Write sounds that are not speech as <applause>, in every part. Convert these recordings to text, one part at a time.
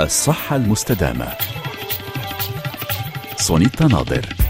الصحة المستدامة. سونيتا ناظر.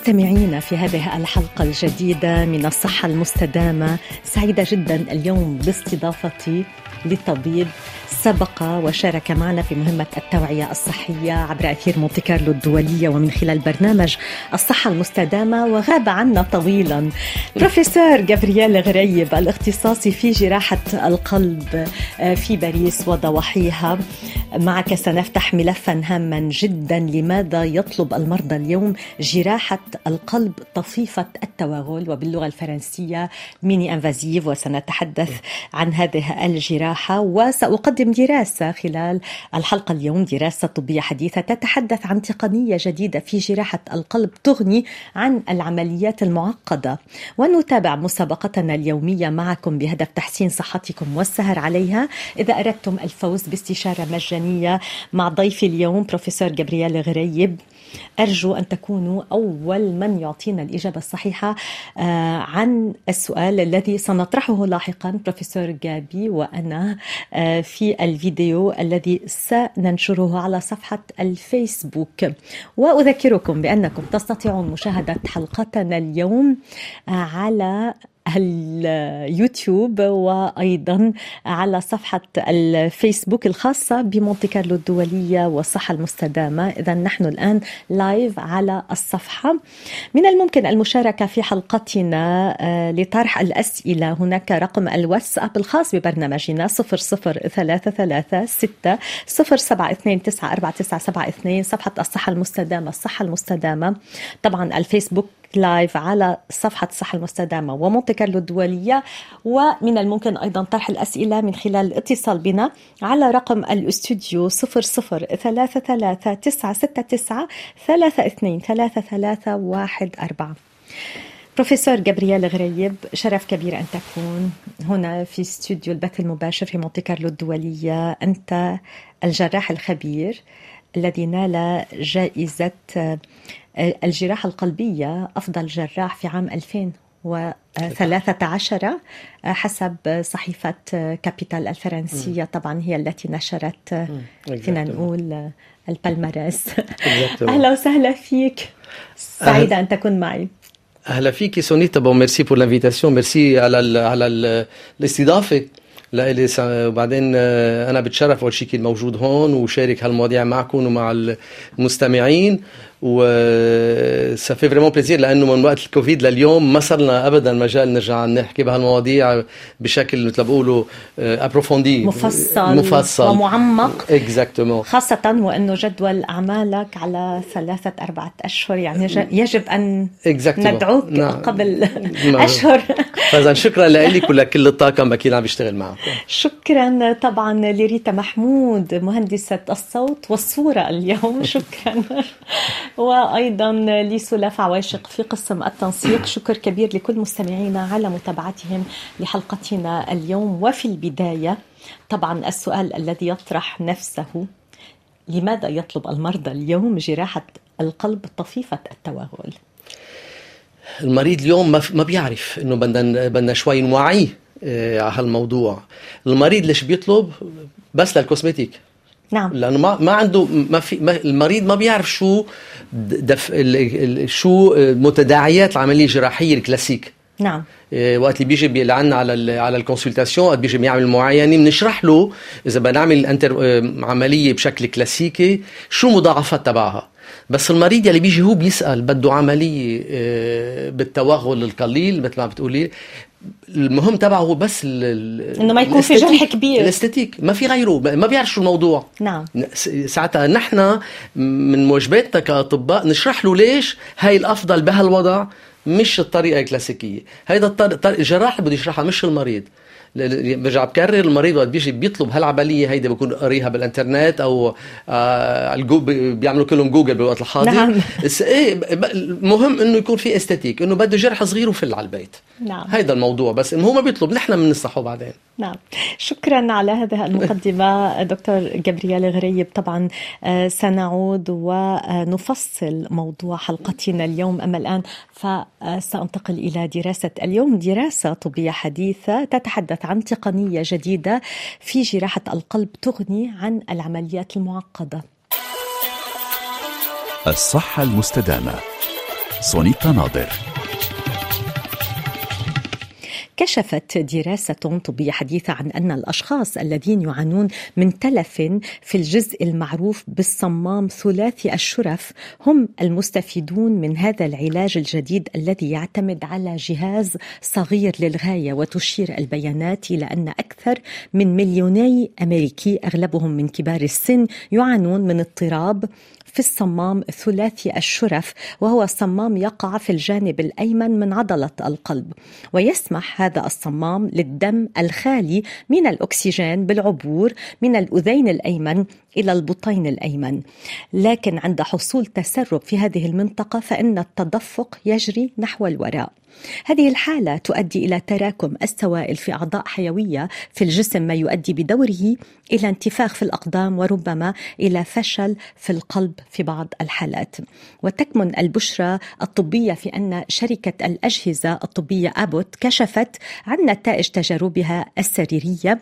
مستمعينا في هذه الحلقة الجديدة من الصحة المستدامة سعيدة جدا اليوم باستضافتي لطبيب سبق وشارك معنا في مهمة التوعية الصحية عبر أثير مونتي كارلو الدولية ومن خلال برنامج الصحة المستدامة وغاب عنا طويلا بروفيسور جابرييل غريب الاختصاصي في جراحة القلب في باريس وضواحيها. معك سنفتح ملفا هاما جدا لماذا يطلب المرضى اليوم جراحة القلب طفيفة التوغل وباللغة الفرنسية ميني انفازيف وسنتحدث عن هذه الجراحة. وسأقدم دراسة خلال الحلقة اليوم دراسة طبية حديثة تتحدث عن تقنية جديدة في جراحة القلب تغني عن العمليات المعقدة. ونتابع مسابقتنا اليومية معكم بهدف تحسين صحتكم والسهر عليها. إذا أردتم الفوز باستشارة مجانية مع ضيفي اليوم بروفيسور جابرييل غريب. أرجو أن تكونوا أول من يعطينا الإجابة الصحيحة آه، عن السؤال الذي سنطرحه لاحقا بروفيسور جابي وأنا آه، في الفيديو الذي سننشره على صفحة الفيسبوك. وأذكركم بأنكم تستطيعون مشاهدة حلقتنا اليوم آه، على اليوتيوب وأيضا على صفحة الفيسبوك الخاصة بمونتي كارلو الدولية والصحة المستدامة. اذا نحن الآن live على الصفحة. من الممكن المشاركة في حلقتنا آه، لطرح الأسئلة هناك رقم الواتساب الخاص ببرنامجنا 00336 0729 صفحة الصحة المستدامة الصحة المستدامة. طبعا الفيسبوك live على صفحة الصحة المستدامة ومونتي كارلو الدولية ومن الممكن أيضا طرح الأسئلة من خلال الاتصال بنا على رقم الاستوديو 0033969 32 بروفيسور جابرييل غريب شرف كبير أن تكون هنا في استوديو البث المباشر في مونتي كارلو الدولية. أنت الجراح الخبير الذي نال جائزة الجراحة القلبية أفضل جراح في عام 2013 حسب صحيفة Capital الفرنسية. طبعا هي التي نشرت فينا نقول ال palmarès أهلا وسهلا فيك. سعيدة أن تكون معي. أهلا فيك سونيتا. Bon merci pour l'invitation merci على ال على ال الاستضافه لإلي وبعدين أنا بتشرف اول شيء موجود هون وشارك هالمواضيع معكم ومع المستمعين. و ça fait vraiment plaisir لأنه من وقت الكوفيد لليوم ما صار لنا ابدا مجال نرجع نحكي بهالمواضيع بشكل مثل بيقولوا approfondi مفصل مفصل. ومعمق. exactement خاصة وأنه جدول أعمالك على ثلاثة أربعة أشهر يعني يجب أن ندعوك نعم. قبل نعم. أشهر. فاذا <laughs> شكرا لك ولكل الطاقم أكيد عم بيشتغل معكم. شكرا طبعا لريتا محمود مهندسة الصوت والصورة اليوم. <laughs> شكرا. وأيضا لسلاف عواشق في قسم التنسيق. شكر كبير لكل مستمعينا على متابعتهم لحلقتنا اليوم. وفي البداية طبعا السؤال الذي يطرح نفسه لماذا يطلب المرضى اليوم جراحة القلب طفيفة التوغل المريض اليوم ما بيعرف إنه بدنا بدنا شوي نوعيه آه، على هالموضوع. المريض ليش بيطلب؟ بس للكوسمتيك نعم. لأنه ما ما عنده ما في ما المريض ما بيعرف شو دف شو تداعيات العملية الجراحية الكلاسيك. نعم. إيه، وقت اللي بيجي لعنا على على ال consultation وقت بيجي بيعمل معاينة بنشرح له إذا بدنا نعمل inter عملية بشكل كلاسيكي شو مضاعفات تبعها. بس المريض يلي بيجي هو بيسأل بده عملية آه، بالتوغل القليل مثل ما بتقولي. المهم تبعه هو بس إنه ما يكون في جرح كبير. ال esthétique ما في غيره ما بيعرف شو الموضوع. نعم. ساعتها نحن من واجباتنا كأطباء نشرح له ليش هاي الأفضل بهالوضع مش الطريقة الكلاسيكية. هيدا الطريقة الجراح اللي بده يشرحها مش المريض. برجع بكرر المريض وقت بيجي بيطلب هالعملية هيدي بكون قاريها بالإنترنت أو آه بيعملوا كلهم جوجل بالوقت الحاضر. نعم. إيه المهم إنه يكون في استاتيك إنه بده جرح صغير وفل على البيت. نعم. هيدا الموضوع بس هو ما بيطلب نحن بننصحه بعدين. نعم. شكرا على هذه المقدمة. <laughs> دكتور جابرييل غريب طبعا آه، سنعود ونفصل موضوع حلقتنا اليوم. أما الآن فسأنتقل إلى دراسة اليوم دراسة طبية حديثة تتحدث عن تقنية جديدة في جراحة القلب تغني عن العمليات المعقدة. الصحة المستدامة. سونيتا ناظر. كشفت دراسة طبية حديثة عن أن الأشخاص الذين يعانون من تلف في الجزء المعروف بالصمام ثلاثي الشرف هم المستفيدون من هذا العلاج الجديد الذي يعتمد على جهاز صغير للغاية وتشير البيانات إلى أن أكثر من مليوني أمريكي أغلبهم من كبار السن يعانون من اضطراب في الصمام ثلاثي الشرف وهو صمام يقع في الجانب الأيمن من عضلة القلب. ويسمح هذا الصمام للدم الخالي من الأكسجين بالعبور من الأذين الأيمن إلى البطين الأيمن. لكن عند حصول تسرب في هذه المنطقة فإن التدفق يجري نحو الوراء. هذه الحالة تؤدي إلى تراكم السوائل في أعضاء حيوية في الجسم ما يؤدي بدوره إلى انتفاخ في الأقدام وربما إلى فشل في القلب في بعض الحالات. وتكمن البشرى الطبية في أن شركة الأجهزة الطبية أبوت كشفت عن نتائج تجاربها السريرية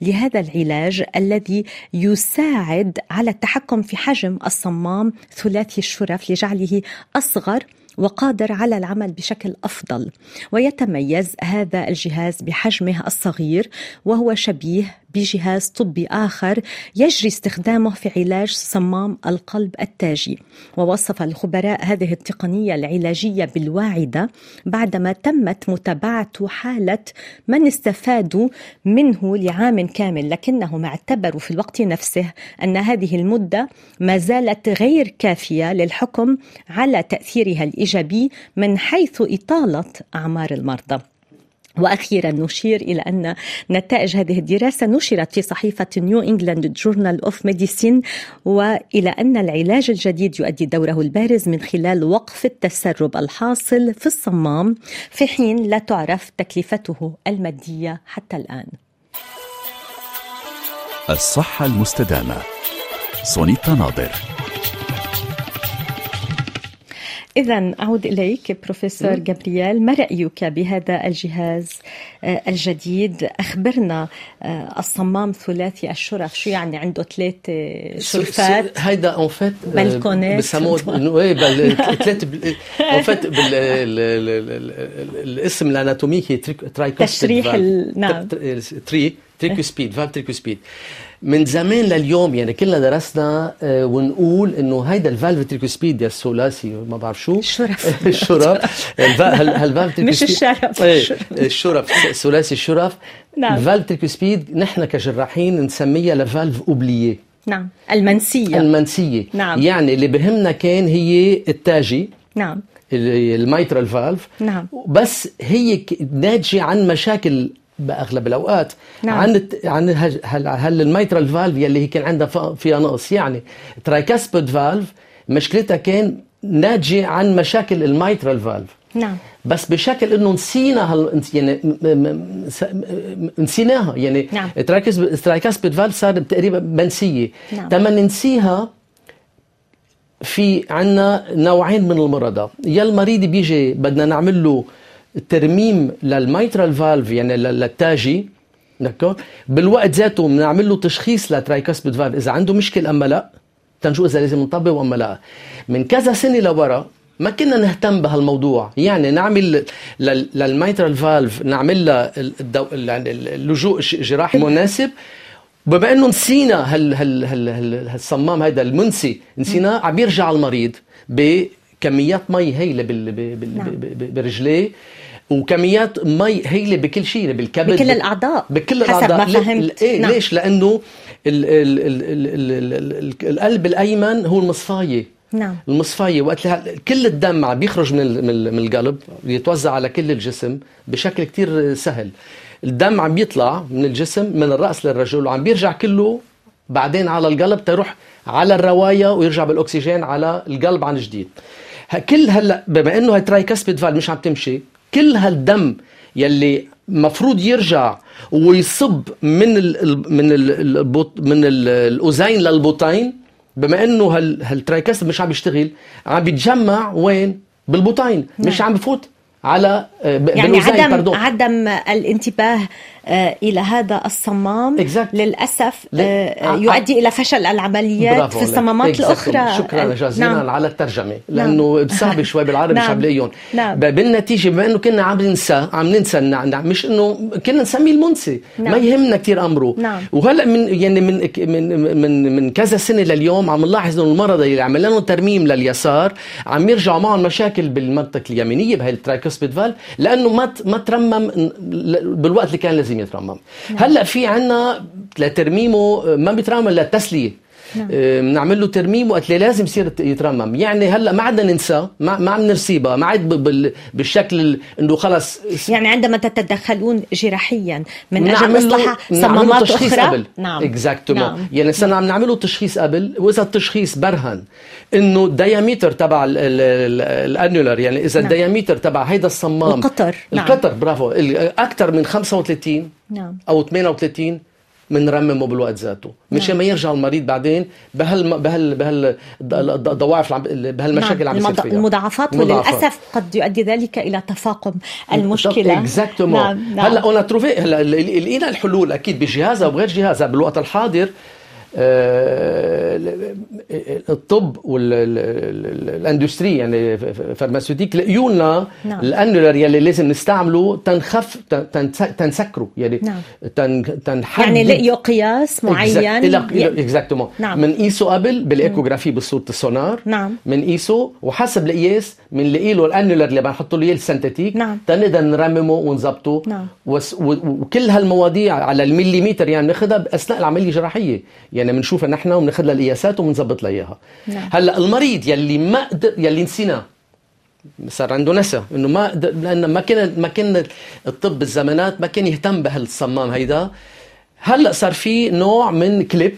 لهذا العلاج الذي يساعد على التحكم في حجم الصمام ثلاثي الشرف لجعله أصغر وقادر على العمل بشكل أفضل. ويتميز هذا الجهاز بحجمه الصغير وهو شبيه بجهاز طبي آخر يجري استخدامه في علاج صمام القلب التاجي. ووصف الخبراء هذه التقنية العلاجية بالواعدة بعدما تمت متابعة حالة من استفادوا منه لعام كامل لكنهم اعتبروا في الوقت نفسه أن هذه المدة ما زالت غير كافية للحكم على تأثيرها الإيجابي من حيث إطالة أعمار المرضى. وأخيرا نشير إلى أن نتائج هذه الدراسة نشرت في صحيفة New England Journal of Medicine وإلى أن العلاج الجديد يؤدي دوره البارز من خلال وقف التسرب الحاصل في الصمام في حين لا تعرف تكلفته المادية حتى الآن. الصحة المستدامة سونيتا ناظر إذا أعود إليك بروفيسور جابرييل ما رأيك بهذا الجهاز آه، الجديد؟ أخبرنا آه، الصمام ثلاثي الشرف شو يعني عنده ثلاث شرفات؟ هيدا en fait بلكونات بسموه <laughs> ثلاث en fait الاسم ال anatomique تشريح نعم. tri tricuspide valve tricuspide من زمان لليوم يعني كلنا درسنا آه، ونقول إنه هيدا ال valve tricuspide يا الثلاثي ما بعرف شو. الشرف الشرف هال valve مش الشرف الشرف الثلاثي الشرف نعم. ال valve tricuspide نحن كجراحين نسميها la valve oubliée نعم. المنسية. المنسية. نعم. يعني اللي بهمنا كان هي التاجي. نعم. ال mitral valve. نعم. بس هي ناتجة عن مشاكل بأغلب الأوقات نعم. عن عن هل ال mitral valve يلي هي كان عندها فيها نقص يعني tricuspid valve مشكلتها كان ناتجه عن مشاكل ال mitral valve نعم بس بشكل إنه نسينا هال يعني نسيناها يعني نعم. tricuspid valve صار تقريبا منسية نعم. تما ننسيها في عنا نوعين من المرضى يا المريض بيجي بدنا نعمل له ترميم لل mitral valve يعني للتاجي d'accord بالوقت ذاته بنعمل له تشخيص ل tricuspid valve إذا عنده مشكلة أما لا تنشوف إذا لازم نطبق واما لا. من كذا سنة لورا ما كنا نهتم بهالموضوع. يعني نعمل لل mitral valve نعمل لها اللجوء جراحي مناسب. بما إنه نسينا هال هال هال هالصمام هذا المنسي نسيناه عم يرجع المريض كميات مي هائله بال... بال... نعم. برجليه وكميات مي هائله بكل شيء بالكبد بكل الأعضاء. بكل حسب الأعضاء. ما فهمت. إيه نعم. ليش؟ لأنه ال... ال... ال... ال... ال... القلب الأيمن هو المصفاية. نعم. المصفاية وقت كل الدم عم بيخرج من من القلب يتوزع على كل الجسم بشكل كتير سهل. الدم عم بيطلع من الجسم من الرأس للرجل وعم بيرجع كله بعدين على القلب تروح على الروايه ويرجع بالأكسجين على القلب عن جديد. كل هلا بما إنه هالترايكاسبيد فال مش عم تمشي كل هالدم يلي مفروض يرجع ويصب من ال ال- من ال البط من ال الاذين للبطين بما إنه هال هالترايكاسبيد مش عم يشتغل عم بيتجمع وين بالبطين مش عم بفوت على آه، يعني عدم باردون. عدم الانتباه إلى هذا الصمام Exact. للأسف آه، ع- يؤدي إلى فشل العمليات في. الصمامات Exactly. الأخرى شكرا آه، جزيلا نعم. على الترجمة لأنه صعب <laughs> شوي بالعربي مش نعم. عم نعم. بالنتيجة بما إنه كنا عم ننسى عم ننسى مش إنه كنا نسميه المنسي نعم. ما يهمنا كثير أمره نعم. وهلأ من يعني من من من من كذا سنة لليوم عم نلاحظ إنه المرضى اللي عملنا لهم ترميم لليسار عم يرجعوا معهم مشاكل بالمنطقة اليمينية بهي الترايكوسبيد فال لأنه ما ما ترمم بالوقت اللي كان لازم يترمم هلأ في عنا لترميمه ما بيترمم للتسليه بنعمل له ترميم وقت اللي لازم يصير يترمم. يعني هلأ ما عدنا ننسى ما, ما عم نرسيبها ما عاد بالشكل ال- إنه خلص يعني عندما تتدخلون جراحيا من أجل له صمامات أخرى؟ قبل. نعم. exactement نعم. يعني صرنا عم نعمله تشخيص قبل. وإذا التشخيص برهن إنه ال diamètre تبع ال- ال- ال- ال annulaire يعني إذا نعم. ال diamètre تبع هيدا الصمام. القطر، نعم. القطر برافو. أكثر من 35 نعم. أو 38 بنرممه بالوقت ذاته. مشان ما يرجع المريض بعدين بهال بهال بهال الض- الضوافر اللي عم- بهالمشاكل اللي عم نعم. يصير المض- فيها. المضاعفات وللاسف قد يؤدي ذلك إلى تفاقم المشكلة. exactement نعم نعم. هلأ on trouvé هلأ لقينا الحلول أكيد بجهازها وبغير جهازها بالوقت الحاضر الطب وال industrie يعني pharmaceutique لقيوا لنا نعم. ال annulaire يلي لازم نستعمله تنخف تن- تنسكره يعني نعم. تن تنحدد يعني لقيوا قياس معين exactement نعم. بنقيسه قبل بال échographie بصورة السونار نعم. بنقيسه وحسب القياس بنلاقي له ال annulaire اللي بنحط له اياه ال synthétique نعم. تنقدر نرممه ونظبطه نعم. وكل هالمواضيع على المليمتر يعني بناخذها اثناء العملية الجراحية يعني بنشوفها نحن وبناخذ لها القياسات وبنظبط لها إياها. نعم. هلأ المريض يلي ما قدر يلي نسيناه صار عنده نسى إنه ما لأن ما كان ما كان الطب بالزمانات ما كان يهتم بهالصمام هيدا. هلأ صار في نوع من كليب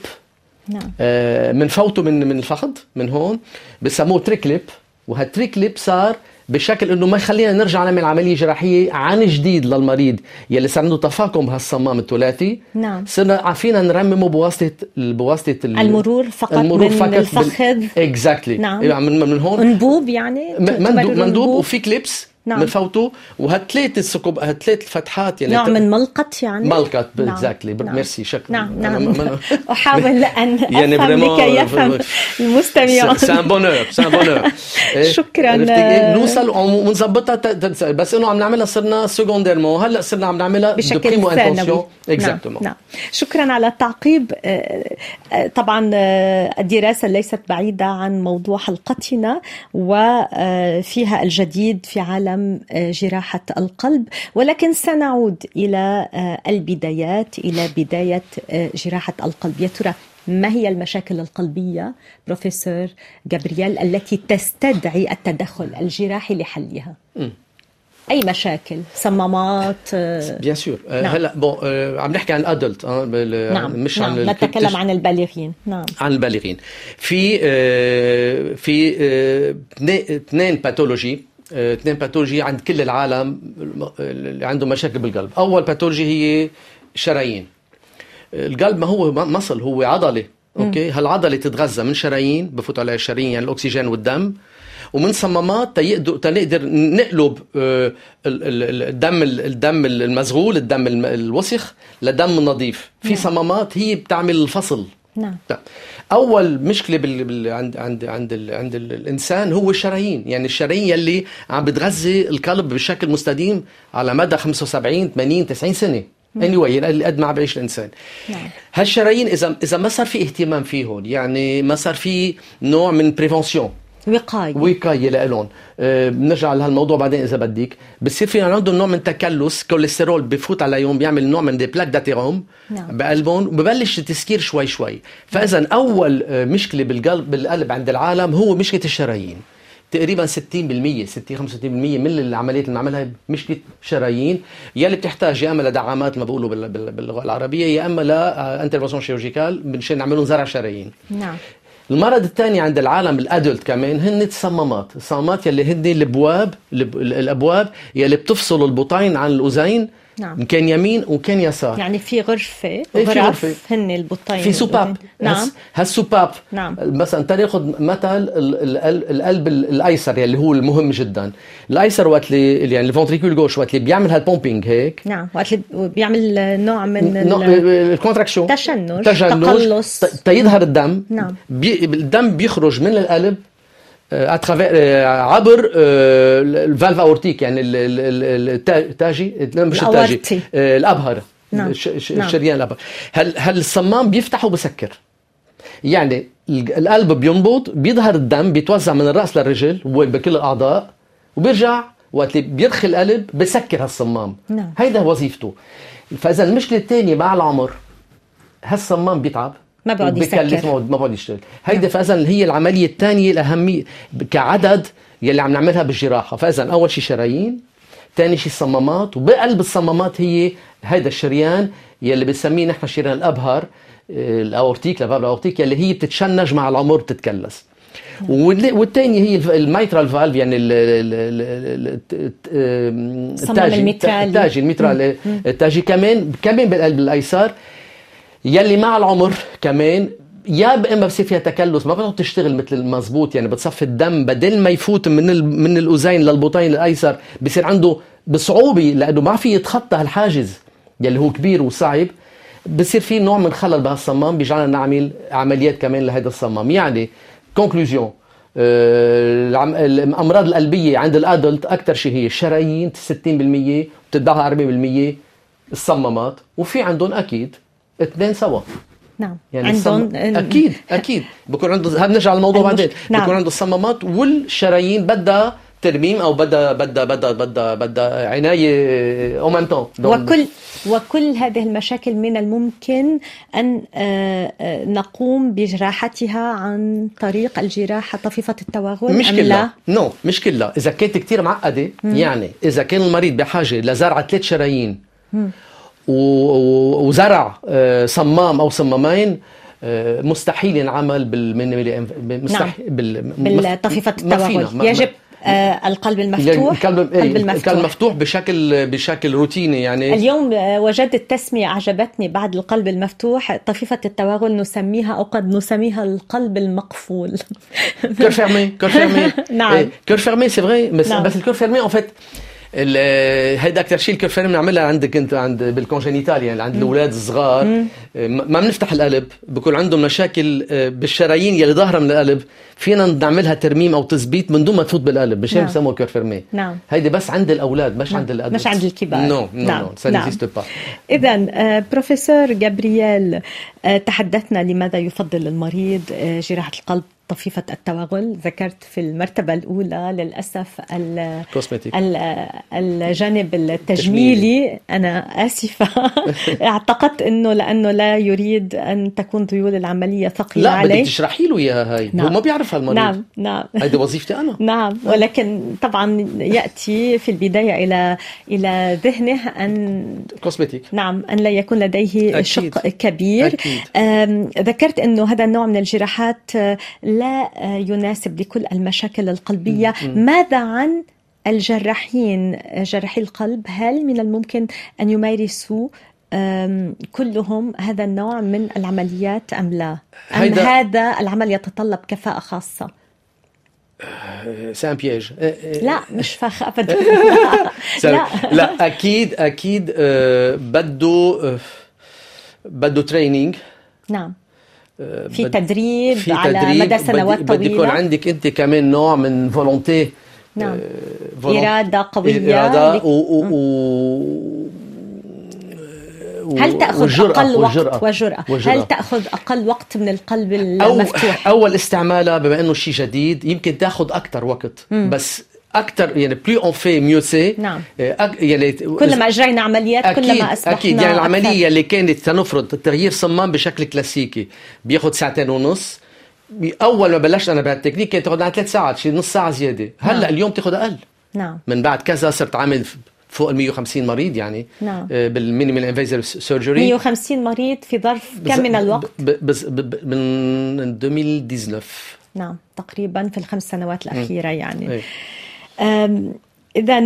نعم. آه، بنفوته من من الفخذ من هون بسموه TriClip. وهال TriClip صار بشكل إنه ما يخلينا نرجع نعمل عمليه جراحية عن جديد للمريض يلي صار عنده تفاقم هالصمام الثلاثي نعم. صرنا عارفين نرممه بواسطة بواسطة ال- المرور فقط من الفخذ. exactly نعم. من, من هون انبوب يعني مندوب مندوب؟ وفي clips نعم. بنفوته وهالثلاث الثقوب هالثلاث الفتحات يعني نوع من ملقط يعني ملقط نعم. exactly نعم. ميرسي شكرا نعم نعم أنا- <laughs> أحاول ان <laughs> يعني أفهم لكي يفهم المستمع c'est un bonheur. <laughs> إيه؟ شكراً. إيه؟ بنوصل ونظبطها ت- ت- بس إنه عم نعملها صرنا secondairement هلأ صرنا عم نعملها بشكل ثانوي intention. نعم. نعم شكرا على التعقيب آه، آه، طبعا آه، الدراسة ليست بعيدة عن موضوع حلقتنا وفيها الجديد في عالم آه، جراحة القلب ولكن سنعود إلى آه، البدايات إلى بداية آه، جراحة القلب. يا ترى ما هي المشاكل القلبية بروفيسور جابرييل التي تستدعي التدخل الجراحي لحلها؟ أي مشاكل؟ صمامات bien sûr نعم. هلا bon عم نحكي عن ال adult نعم. مش نعم. عن نتكلم الكتش- عن البالغين. نعم. عن البالغين. في في اثنين- pathologie اثنين pathologie عند كل العالم اللي عندهم مشاكل بالقلب. أول pathologie هي شرايين. القلب ما هو مصل هو عضلة. أوكي؟ هالعضلة تتغذى من شرايين بفوت عليها الشرايين يعني الأكسجين والدم. ومن صمامات تيقدر تنقدر نقلب آه، ال- ال- الدم الدم المزغول الدم الوسخ لدم نظيف في صمامات هي بتعمل الفصل. نعم. طيب. أول مشكلة بال... بال... عند عند عند ال... عند ال... الإنسان هو الشرايين. يعني الشرايين يلي عم بتغذي القلب بشكل مستديم على مدى 75 80 90 سنة. اني anyway قد ما عم بيعيش الإنسان. نعم. هالشرايين اذا إذا ما صار في اهتمام فيهم يعني ما صار في نوع من بريفونسيون وقاية. وقاية لهم أه بنرجع لهالموضوع بعدين إذا بدك. بصير في عندهم نوع من تكلس كوليسترول بفوت عليهم بيعمل نوع من des plaques d'athérome نعم. بقلبهم وببلش التسكير شوي شوي. فإذا أول آه، مشكلة بالقلب بالقلب عند العالم هو مشكلة الشرايين. تقريبا 60% 60 65% من العمليات اللي بنعملها مشكلة شرايين. يلي بتحتاج يا أما لدعامات ما بقولوا بال- بال- باللغة العربية يا أما ل intervention chirurgicale مشان نعملهم زرع شرايين. نعم. المرض الثاني عند العالم ال adult كمان هن الصمامات. الصمامات يلي هن الأبواب الب- الأبواب يلي بتفصل البطين عن الأذين نعم. إن كان يمين وكان يسار. يعني في غرفة إيه، في غرف غرفة. هن البطين. في soupapes نعم. هال soupapes نعم. مثلا تاخذ مثل ال- ال- ال- القلب ال- الأيسر يلي هو المهم جدا. الأيسر وقت اللي يعني ال ventricule gauche وقت اللي بيعمل هال pumping هيك. نعم. وقت اللي بيعمل نوع من ال- ال contraction تشنج، تقلص. تيظهر الدم. نعم. بي الدم بيخرج من القلب آه، آه، عبر آه، ال valve aortique يعني ال- ال- ال- التا- التاجي لا مش التاجي الأبهر نعم. نعم. الشريان الأبهر هل هل الصمام بيفتح وبسكر يعني ال- القلب بينبض بيظهر الدم بيتوزع من الرأس للرجل هو بكل الأعضاء وبيرجع وقت اللي بيرخي القلب بسكر هالصمام نعم. هيدا وظيفته فإذا المشكلة الثانية مع العمر هالصمام بيتعب ما بيقعد يسكر. ما ما بقعد يشتغل. هيدا فاذا هي العملية الثانية الاهميه كعدد يلي عم نعملها بالجراحة. فاذا أول شيء شرايين ثاني شيء الصمامات وبقلب الصمامات هي هيدا الشريان يلي بنسميه نحن شريان الأبهر آه، ال aortique الابهر ال aortique يلي هي بتتشنج مع العمر بتتكلس والثاني هي الف- ال mitral valve يعني التاجي. التاجي ال mitral التاجي. كمان كمان بالقلب الأيسر يلي مع العمر كمان يا إما بصير فيها تكلس ما بتعرف تشتغل مثل المزبوط يعني بتصفي الدم بدل ما يفوت من. من الاذين للبطين الأيسر بصير عنده بصعوبة لأنه ما في يتخطى هالحاجز يلي هو كبير وصعب بصير في نوع من خلل بهالصمام بيجعلنا نعمل عمليات كمان لهذا الصمام يعني conclusion الأمراض القلبية عند الأدلت أكثر شيء هي الشرايين 60% بتتبعها 40% الصمامات وفي عندهم أكيد اثنين سوا. نعم. يعني عندهم الصم... أكيد أكيد. بكون عنده بنرجع للموضوع بعدين. نعم. بكون عنده الصمامات والشرايين بدها ترميم أو بدها بدها بدها بدها بدها عناية أو ميم تون وكل وكل هذه المشاكل من الممكن أن آه، آه، نقوم بجراحتها عن طريق الجراحة طفيفة التوغل مش أم كلها لا؟ non مش كلها إذا كانت كتير معقدة يعني إذا كان المريض بحاجة لزرعة ثلاث شرايين وزرع آه، صمام أو صمامين آه، مستحيل ينعمل بال minimally مستحيل بال بالطفيفة. التوغل يجب آه، القلب المفتوح القلب القلب إيه، القلب المفتوح. مفتوح بشكل بشكل روتيني يعني اليوم آه، وجدت تسمية أعجبتني بعد القلب المفتوح. طفيفة التوغل نسميها أو قد نسميها القلب المقفول. cœur fermé cœur fermé نعم. cœur fermé c'est vrai بس نعم. ال cœur fermé en fait هيدا أكثر شيء ال cœur fermé بنعملها عندك انت عند بال congénital يعني عند الأولاد الصغار ما بنفتح القلب بكون عندهم مشاكل آه، بالشرايين يلي ظاهرة من القلب فينا نعملها ترميم أو تثبيت من دون ما تفوت بالقلب مشان نعم. بسموها cœur fermé نعم. هيدي بس عند الأولاد مش عند ال adultes مش عند الكبار. non non نعم. non نعم. آه، بروفيسور جابرييل آه، تحدثنا لماذا يفضل المريض آه، جراحة القلب طفيفة التوغل ذكرت في المرتبة الأولى للأسف الجانب التجميلي. أنا آسفة. <laughs> اعتقدت أنه لأنه لا يريد أن تكون ذيول العملية ثقيلة لا بدك عليه تشرحي له إياها هي نعم. هو ما بيعرف هالمريض نعم نعم. هيدي وظيفتي أنا. <laughs> نعم ولكن طبعا يأتي في البداية إلى إلى ذهنه أن cosmétique نعم أن لا يكون لديه أكيد. شق كبير. أكيد. ذكرت أنه هذا النوع من الجراحات آه، لا آه، يناسب لكل المشاكل القلبية. ماذا عن الجراحين؟ آه، جراحي القلب هل من الممكن أن يمارسوا كلهم هذا النوع من العمليات أم لا؟ أم هذا العمل يتطلب كفاءة خاصة؟ c'est un piège لا مش فخ <laughs> أبدا. لا. لا أكيد أكيد آه، بده آه، بده training نعم. في تدريب في على تدريب مدى سنوات بدي بدي يكون عندك أنت كمان نوع من volonté نعم. إرادة قوية إرادة لك- و, و, و هل تأخذ والجرأة أقل والجرأة وقت؟ وجرأة. والجرأة. هل تأخذ أقل وقت من القلب أو المفتوح؟ أول استعمالها بما إنه شيء جديد يمكن تأخذ أكثر وقت بس أكثر يعني plus on fait mieux c'est نعم. أك يعني كلما أجرينا عمليات أكيد كلما أصبحنا أكيد يعني أكثر. العملية اللي كانت تنفرض تغيير صمام بشكل كلاسيكي بياخذ ساعتين ونص أول ما بلشت أنا بهالتكنيك كانت تاخذ ثلاث ساعات شي نص ساعة زيادة هلأ نعم. اليوم تاخذ أقل نعم من بعد كذا صرت عامل فوق ال 150 مريض يعني نعم. آه، بال minimal invasive surgery 150 مريض في ظرف كم من الوقت؟ بز- ب- ب- من 2019 نعم تقريبا في الخمس سنوات الأخيرة يعني إيه. إذا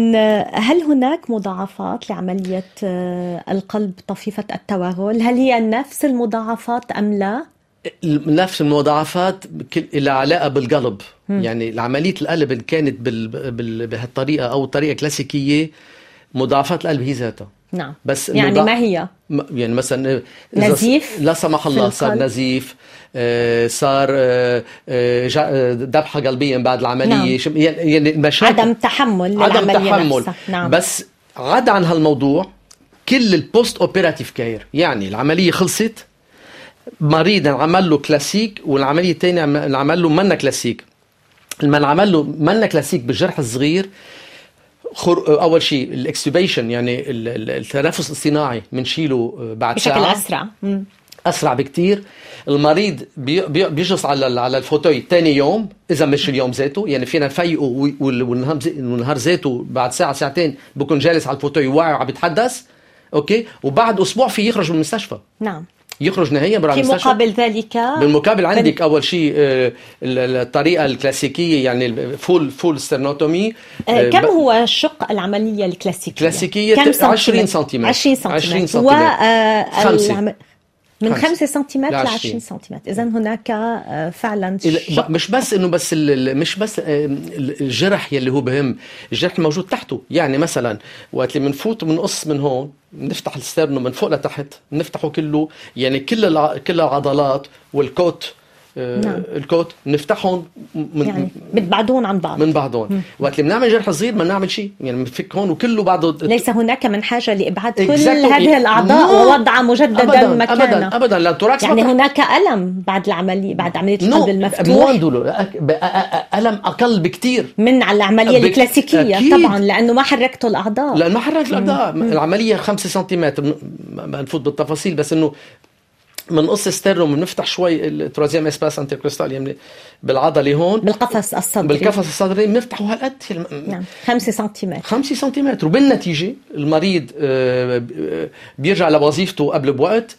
هل هناك مضاعفات لعملية آه، القلب طفيفة التوغل؟ هل هي نفس المضاعفات أم لا؟ نفس المضاعفات لها علاقة بالقلب يعني عملية القلب إن كانت بال... بال... بهالطريقة أو طريقة كلاسيكية مضاعفات القلب هي ذاتها نعم. بس يعني ما هي؟ يعني مثلا نزيف لا سمح الله صار؟ نزيف آه، صار آه، آه، ذبحة قلبية بعد العملية. نعم. يعني يعني المشاكل عدم تحمل عدم تحمل. نفسها. نعم. بس عدا عن هالموضوع كل ال post-operative care يعني العملية خلصت مريض انعمل له كلاسيك والعملية الثانية انعمل له منا كلاسيك لما انعمل له منا كلاسيك بالجرح الصغير خر... أول شيء ال extubation يعني ال- ال- التنفس الاصطناعي بنشيله بعد بشكل ساعة. أسرع. مم. أسرع بكتير. المريض بي بي بيجلس على على ال fauteuil ثاني يوم إذا مش اليوم ذاته. يعني فينا نفيقه والنهار ذاته بعد ساعة ساعتين بكون جالس على ال fauteuil واعي وعم بيتحدث. OK؟ وبعد أسبوع في يخرج من المستشفى. نعم. يخرج نهائيا برا في مقابل ذلك بالمقابل عندك أول شيء آه، ال- ال- الطريقة الكلاسيكية يعني full full sternotomy آه، كم هو شق العملية الكلاسيكية؟ كلاسيكية كم ت- 20 سنتيمتر؟ سنتيمتر. 20 20 سنتيمتر سنتيمتر. خمسة. من خمسة. 5 سنتيمتر ل لعشرين. 20 سنتيمتر إذا هناك آه، فعلا شق مش بس إنه بس مش بس آه، ال- الجرح يلي هو بهم الجرح الموجود تحته يعني مثلا وقت اللي بنفوت وبنقص من هون بنفتح ال sternum من فوق لتحت بنفتحه كله يعني كل. كل العضلات وال côtes آه، نعم. ال côtes بنفتحهم من يعني بتبعدون عن بعض. من بعضهم. وقت اللي بنعمل جرح صغير ما نعمل شيء. يعني بنفك هون وكله بعده ليس هناك من حاجة لإبعاد كل. هذه الأعضاء Non. ووضعها مجددا مكانها ابدا ابدا. لا ال thorax يعني ما هناك ألم بعد العملية بعد عملية non القلب المفتوح. ألم أقل بكتير. من على العملية بك- الكلاسيكية أكيد. طبعا لأنه ما حركتوا الأعضاء. لأن ما حرك الأعضاء. العملية 5 سنتيمتر. م- ما نفوت بالتفاصيل بس إنه بنقص sternum بنفتح شوي ال troisième espace intercostal يعني بالعضلة هون. بالقفص الصدري. بالقفص الصدري بنفتحه هالقد نعم. 5 سنتيمتر. 5 سنتيمتر. وبالنتيجة المريض آه، آه، بيرجع لوظيفته قبل بوقت.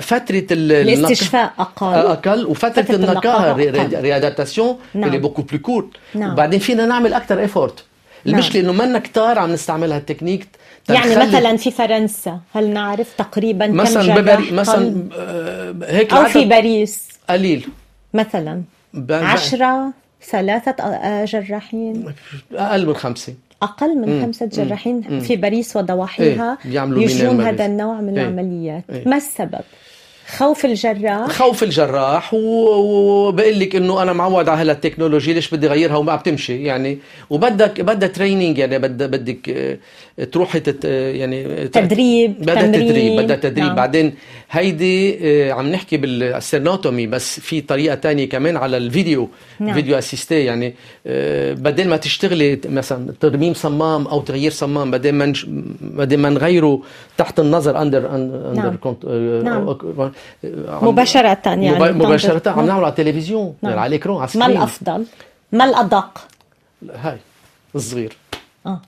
فترة الاستشفاء أقل. أقل. وفترة فترة النقاهه. réadaptation نعم. اللي beaucoup plus court نعم. وبعدين فينا نعمل أكثر effort المشكلة إنه منا كتار عم نستعمل هالتكنيك. يعني مثلا في فرنسا هل نعرف تقريبا كم مثلا جراح ببري قلب؟ مثلا آه، هيك أو في باريس. قليل. مثلا ب- ب- عشرة ثلاثة آه، جراحين. أقل من خمسة. أقل من خمسة جراحين في باريس وضواحيها إيه، يجرون minimal هذا. النوع من إيه، العمليات. إيه. ما السبب؟ خوف الجراح خوف الجراح وبقول لك إنه أنا معود على هالتكنولوجي ليش بدي اغيرها وما بتمشي يعني وبدك بدها training يعني بدها بدك آه، تروحي تت يعني ت- تدريب، بدها. تدريب بدها تدريب نعم. بعدين هيدي آه، عم نحكي بال sternotomie بس في طريقة تانية كمان على الفيديو نعم. vidéo assistée يعني آه، بدل ما تشتغلي مثلا ترميم صمام أو تغيير صمام بدل ما بدل ما نغيره تحت النظر en direct en direct نعم. نعم. عم- مباشرة يعني مب- مباشرة. عم نعمل على التلفزيون نعم. يعني على ال écran على ما الأفضل؟ ما الأدق؟ هاي الصغير آه.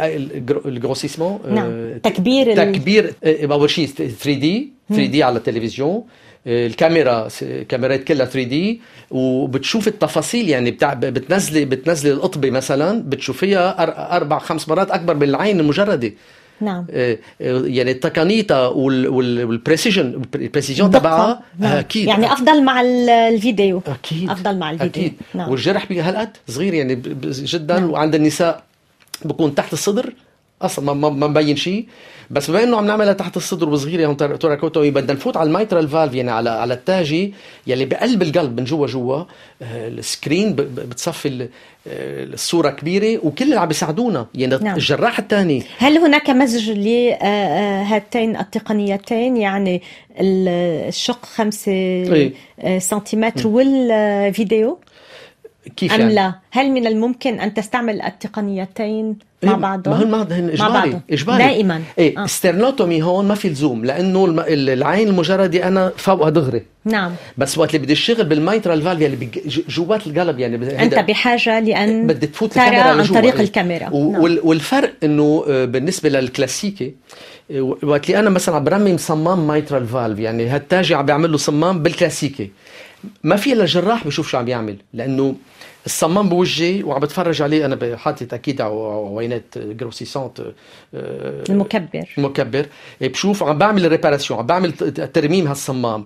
ال- ال gros- ال grossissement نعم. آه، تكبير ال- تكبير آه، أول شيء 3 D 3 D على التلفزيون آه، الكاميرا كاميرات كلها 3 D وبتشوف التفاصيل يعني بتاع بتنزلي بتنزلي القطبة مثلا بتشوفيها أربع خمس مرات أكبر من العين المجردة نعم. آه، آه، يعني وال- وال precision ال precision. تبعها نعم. أكيد. يعني أفضل مع ال- الفيديو. أكيد. أفضل مع الفيديو. أكيد. نعم. والجرح بي هالقد صغير يعني جدا؟ نعم. وعند النساء بكون تحت الصدر؟ أصلا ما ما مبين شيء بس بما إنه عم نعملها تحت الصدر وصغيرة هون thoracotomie بدنا نفوت على ال mitral valve يعني على على التاجي يلي بقلب القلب من جوا جوا آه، ال screen بتصفي الصورة كبيرة وكل اللي عم بيساعدونا يعني نعم. الجراح الثاني هل هناك مزج لهاتين التقنيتين يعني الشق خمسة إيه. سنتيمتر والفيديو كيف أم يعني؟ لا هل من الممكن أن تستعمل التقنيتين مع إيه بعضهم ما هن ما هن إجباري إجباري دائما إيه آه. sternotomie هون ما في لزوم لأنه العين المجردة أنا فوقها دغري نعم بس وقت اللي بدي اشتغل بال mitral valve يعني جوات القلب يعني أنت بحاجة لأن بدي تفوت ترى عن. طريق إيه. الكاميرا و- نعم. وال- والفرق إنه آه، بالنسبة للكلاسيكي آه، وقت اللي أنا مثلا عم برمم صمام mitral valve يعني هالتاجي عم بيعمل له صمام بالكلاسيكي ما في إلا الجراح بيشوف شو عم بيعمل لأنه الصمام بوجهي وعم بتفرج عليه أنا حاطط أكيد عوينات grossissantes المكبر. مكبر إيه، بشوف عم بعمل ال réparation عم بعمل ترميم هالصمام.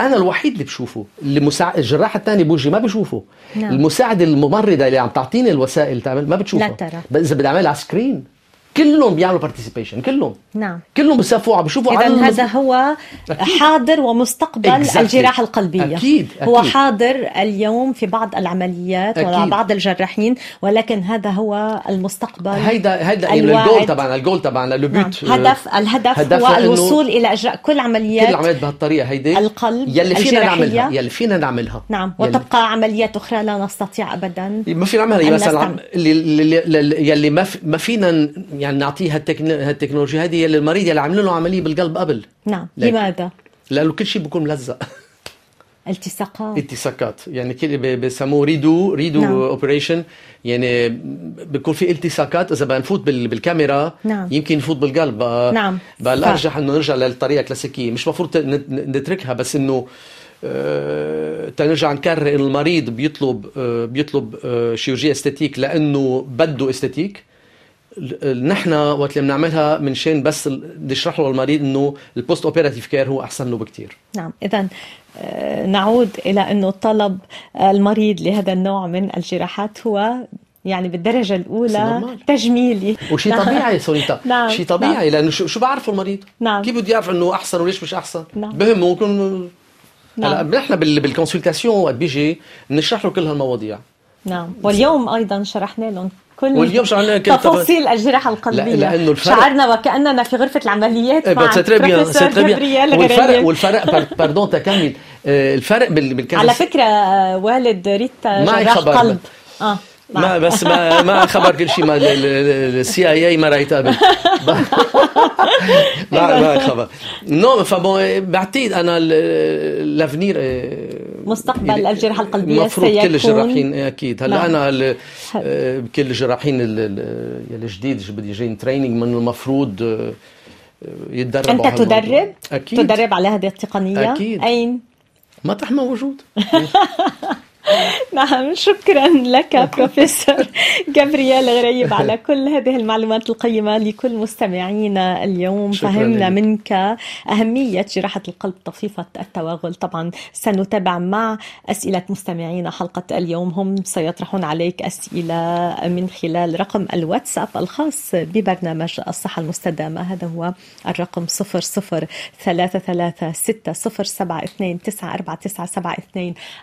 أنا الوحيد اللي بشوفه اللي مساعد الجراح الثاني بوجهي ما بشوفه. نعم. المساعده الممرضة اللي عم تعطيني الوسائل تعمل ما بتشوفها. لا ترى. إذا بدي أعملها على screen كلهم بيعملوا participation كلهم نعم كلهم بيسافوا عم بيشوفوا على هذا هو أكيد. حاضر ومستقبل Exactly. الجراحة القلبية أكيد، هو أكيد. حاضر اليوم في بعض العمليات أكيد. وبعض الجراحين ولكن هذا هو المستقبل هيدا هيدا يعني. الجول تبعنا الجول تبعنا لو نعم. بوت هدف الهدف هدفها هو الوصول إلى إجراء كل كل عمليات العمليات بهالطريقة هيدي القلب يلي فينا. نعملها يلي فينا نعملها نعم يلي- وتبقى عمليات أخرى لا نستطيع أبدا ما في نعملها أن مثلا نستعمل. عم- اللي اللي- اللي يلي ما في- ما فينا ن- يعني نعطيه هالتكن- هالتكنولوجيا هذه يلي المريض يلي عملوا له عملية بالقلب قبل نعم. لماذا؟ لأنه كل شيء بيكون ملزق التصاقات التصاقات يعني بسموه redo redo نعم. operation يعني بيكون في التصاقات إذا بدنا نفوت بال- بالكاميرا نعم. يمكن نفوت بالقلب نعم. بقى ف- الأرجح إنه نرجع للطريقة الكلاسيكية مش مفروض ت- ن- نتركها بس إنه آه، تنرجع نكرر المريض بيطلب آه، بيطلب chirurgie esthétique لأنه بده esthétique نحن وقت اللي بنعملها من شان بس ال- نشرح له للمريض إنه ال post operative care هو أحسن له بكثير نعم إذا نعود إلى أنه طلب المريض لهذا النوع من الجراحات هو يعني الأولى normal. تجميلي وشيء نعم. طبيعي سونيتا <laughs> نعم. شيء طبيعي لأنه شو شو بعرفه المريض نعم. كيف بده يعرف إنه أحسن وليش مش أحسن نعم. بهمه يكون نعم. هلا نحن بال... بالكونسلتاسيون وقت بيجي بنشرح له كل هالمواضيع نعم واليوم أيضا شرحنا لهم كل واليوم كل تفاصيل الجراحة القلبية لا- لأنه الفرق- شعرنا وكأننا في غرفة العمليات إيه، مع بروفيسور جبريل والفرق. والفرق بار- باردون تكمل آه، الفرق بال... بالكذا على فكرة آه، والد ريتا جراح. قلب. آه. ما. بس ما ما خبر كل شيء ما السي اي اي ما رايت قبل ما ما خبر. نو فبون بعتقد أنا لافنير مستقبل الجراحة القلبية المفروض كل الجراحين أكيد. هلأ نعم. أنا آه، كل الجراحين ال- ال- الجديد اللي بدي يجين تريننج من المفروض آه، يتدربوا هالموضوع. تدرب؟ أكيد. تدرب على هذه التقنية؟ أكيد. أين؟ مطرح ما موجود. <laughs> <laughs> نعم شكرا لك <laughs> بروفيسور جابرييل غريب على كل هذه المعلومات القيمة لكل مستمعينا اليوم. فهمنا لك. منك أهمية جراحة القلب طفيفة التوغل طبعا سنتابع مع أسئلة مستمعينا حلقة اليوم. هم سيطرحون عليك أسئلة من خلال رقم الواتساب الخاص ببرنامج الصحة المستدامة. هذا هو الرقم 003360729497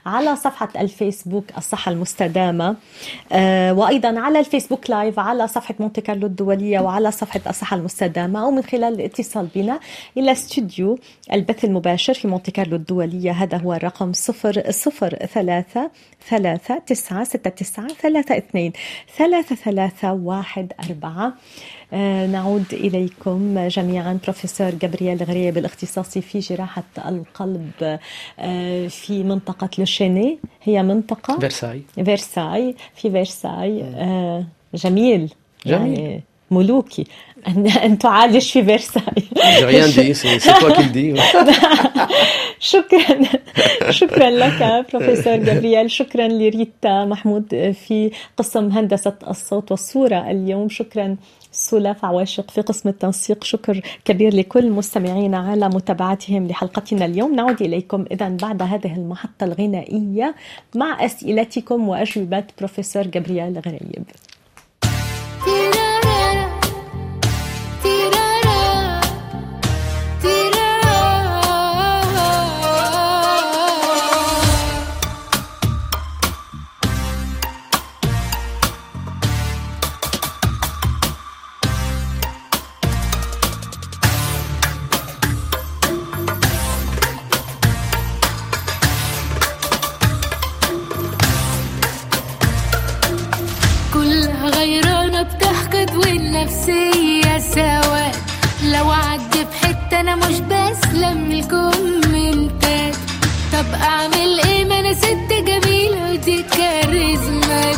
على صفحة الفيسبوك الصحة المستدامة. آه، وأيضا على الفيسبوك لايف على صفحة مونتي كارلو الدولية وعلى صفحة الصحة المستدامة أو من خلال الاتصال بنا إلى استوديو البث المباشر في مونتي كارلو الدولية. هذا هو الرقم 003 ثلاثة تسعة ستة تسعة ثلاثة اثنين ثلاثة ثلاثة واحد أربعة. نعود إليكم. جميعا بروفيسور جابرييل غريب الاختصاصي في جراحة القلب آه، في منطقة لو شيني. هي منطقة؟ فرساي فيرساي. في فيرساي. آه، جميل. جميل. يعني ملوكي. أن, أن تعالج في dis. <laughs> شكرا. شكرا لك بروفيسور جابرييل. شكرا لريتا محمود في قسم هندسة الصوت والصورة اليوم. شكرا سلاف عواشق في قسم التنسيق. شكر كبير لكل مستمعينا على متابعتهم لحلقتنا اليوم. نعود إليكم إذا بعد هذه المحطة الغنائية مع أسئلتكم وأجوبة بروفيسور جابرييل غريب. نفسية سوا. لو عدي بحتة أنا مش بسلم الكومنتات طب أعمل إيه؟ ما أنا ست جميلة ودي كاريزمات